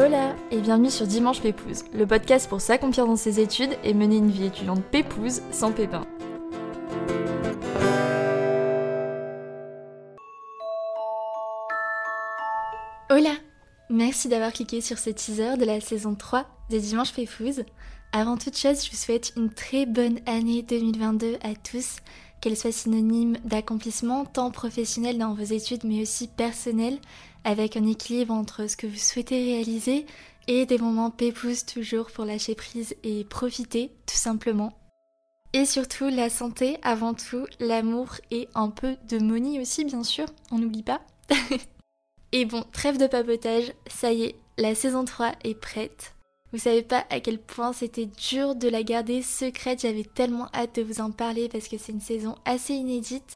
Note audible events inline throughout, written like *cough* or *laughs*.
Hola et bienvenue sur Dimanche Pépouze, le podcast pour s'accomplir dans ses études et mener une vie étudiante pépouze sans pépin. Hola Merci d'avoir cliqué sur ce teaser de la saison 3 des Dimanches Pépouze. Avant toute chose, je vous souhaite une très bonne année 2022 à tous, qu'elle soit synonyme d'accomplissement tant professionnel dans vos études mais aussi personnel, avec un équilibre entre ce que vous souhaitez réaliser et des moments pépouses toujours pour lâcher prise et profiter tout simplement. Et surtout la santé avant tout, l'amour et un peu de money aussi bien sûr, on n'oublie pas. *laughs* et bon, trêve de papotage, ça y est, la saison 3 est prête. Vous savez pas à quel point c'était dur de la garder secrète, j'avais tellement hâte de vous en parler parce que c'est une saison assez inédite.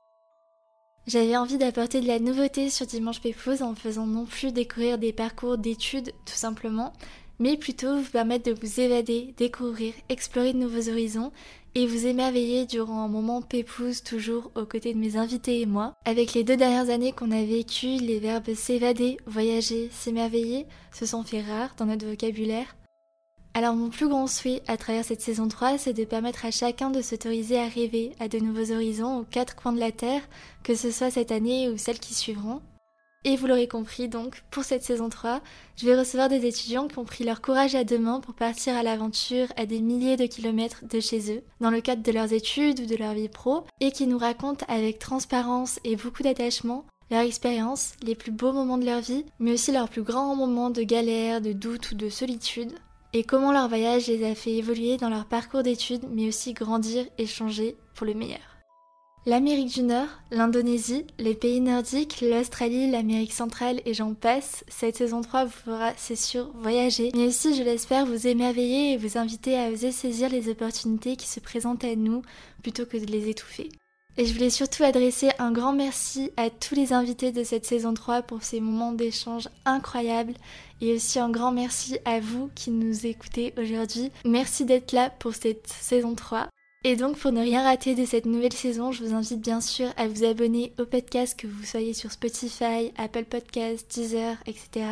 J'avais envie d'apporter de la nouveauté sur Dimanche Pépose en faisant non plus découvrir des parcours d'études tout simplement, mais plutôt vous permettre de vous évader, découvrir, explorer de nouveaux horizons et vous émerveiller durant un moment pépouze toujours aux côtés de mes invités et moi. Avec les deux dernières années qu'on a vécues, les verbes s'évader, voyager, s'émerveiller se sont fait rares dans notre vocabulaire. Alors mon plus grand souhait à travers cette saison 3, c'est de permettre à chacun de s'autoriser à rêver à de nouveaux horizons aux quatre coins de la Terre, que ce soit cette année ou celles qui suivront. Et vous l'aurez compris donc, pour cette saison 3, je vais recevoir des étudiants qui ont pris leur courage à deux mains pour partir à l'aventure à des milliers de kilomètres de chez eux, dans le cadre de leurs études ou de leur vie pro, et qui nous racontent avec transparence et beaucoup d'attachement leur expérience, les plus beaux moments de leur vie, mais aussi leurs plus grands moments de galère, de doute ou de solitude, et comment leur voyage les a fait évoluer dans leur parcours d'études, mais aussi grandir et changer pour le meilleur. L'Amérique du Nord, l'Indonésie, les pays nordiques, l'Australie, l'Amérique centrale et j'en passe, cette saison 3 vous fera, c'est sûr, voyager, mais aussi, je l'espère, vous émerveiller et vous inviter à oser saisir les opportunités qui se présentent à nous plutôt que de les étouffer. Et je voulais surtout adresser un grand merci à tous les invités de cette saison 3 pour ces moments d'échange incroyables et aussi un grand merci à vous qui nous écoutez aujourd'hui. Merci d'être là pour cette saison 3. Et donc pour ne rien rater de cette nouvelle saison, je vous invite bien sûr à vous abonner au podcast que vous soyez sur Spotify, Apple Podcasts, Deezer, etc.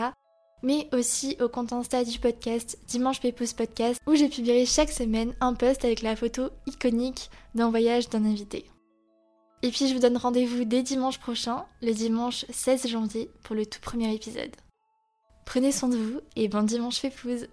Mais aussi au compte Insta du podcast Dimanche Pépouze Podcast où j'ai publié chaque semaine un post avec la photo iconique d'un voyage d'un invité. Et puis je vous donne rendez-vous dès dimanche prochain, le dimanche 16 janvier, pour le tout premier épisode. Prenez soin de vous et bon dimanche fépouze